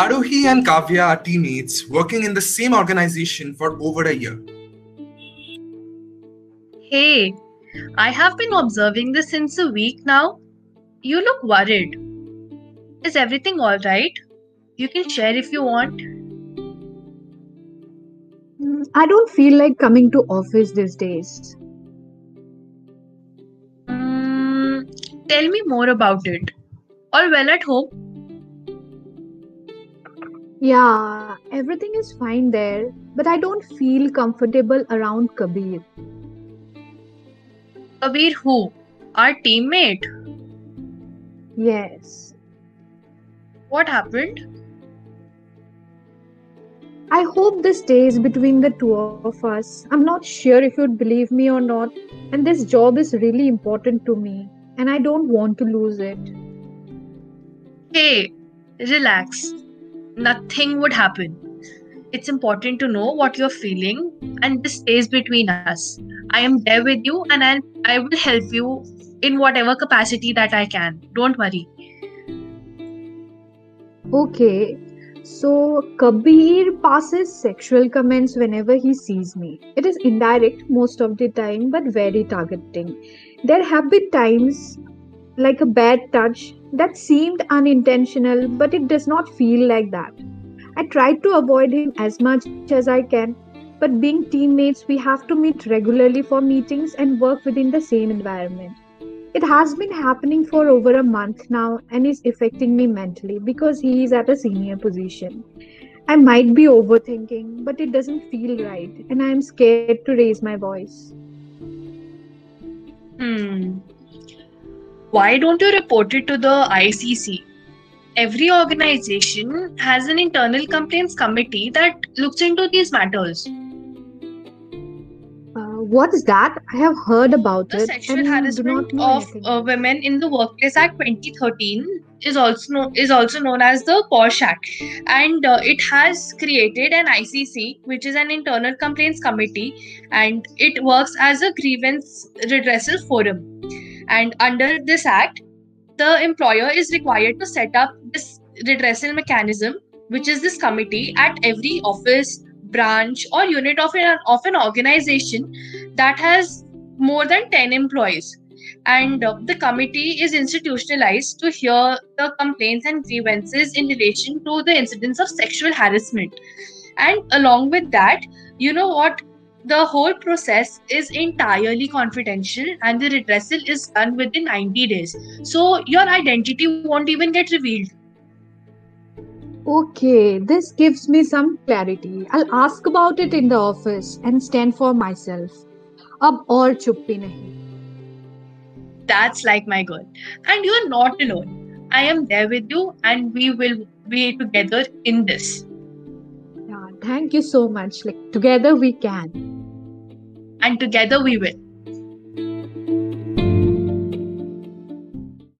Arohi and Kavya are teammates working in the same organization for over a year. Hey, I have been observing this since a week now. You look worried. Is everything alright? You can share if you want. I don't feel like coming to office these days. Mm, tell me more about it. All well at home? Yeah, everything is fine there, but I don't feel comfortable around Kabir. Kabir who? Our teammate? Yes. What happened? I hope this stays between the two of us. I'm not sure if you'd believe me or not, and this job is really important to me, and I don't want to lose it. Hey, relax nothing would happen. It's important to know what you're feeling, and this stays between us. I am there with you, and I'll, I will help you in whatever capacity that I can. Don't worry. Okay, so Kabir passes sexual comments whenever he sees me. It is indirect most of the time, but very targeting. There have been times like a bad touch that seemed unintentional, but it does not feel like that. I tried to avoid him as much as I can, but being teammates, we have to meet regularly for meetings and work within the same environment. It has been happening for over a month now and is affecting me mentally because he is at a senior position. I might be overthinking, but it doesn't feel right, and I am scared to raise my voice. Hmm why don't you report it to the ICC? Every organization has an internal complaints committee that looks into these matters. Uh, what's that? I have heard about the it. The sexual harassment of uh, women in the Workplace Act 2013 is also known, is also known as the POSH Act, and uh, it has created an ICC, which is an internal complaints committee, and it works as a grievance redressal forum and under this act, the employer is required to set up this redressal mechanism, which is this committee at every office, branch, or unit of an, of an organization that has more than 10 employees. And uh, the committee is institutionalized to hear the complaints and grievances in relation to the incidents of sexual harassment. And along with that, you know what the whole process is entirely confidential and the redressal is done within 90 days. So your identity won't even get revealed. Okay, this gives me some clarity. I'll ask about it in the office and stand for myself. Ab और chuppi nahi. That's like my girl. And you're not alone. I am there with you and we will be together in this. Yeah, thank you so much. Like together we can and together we will.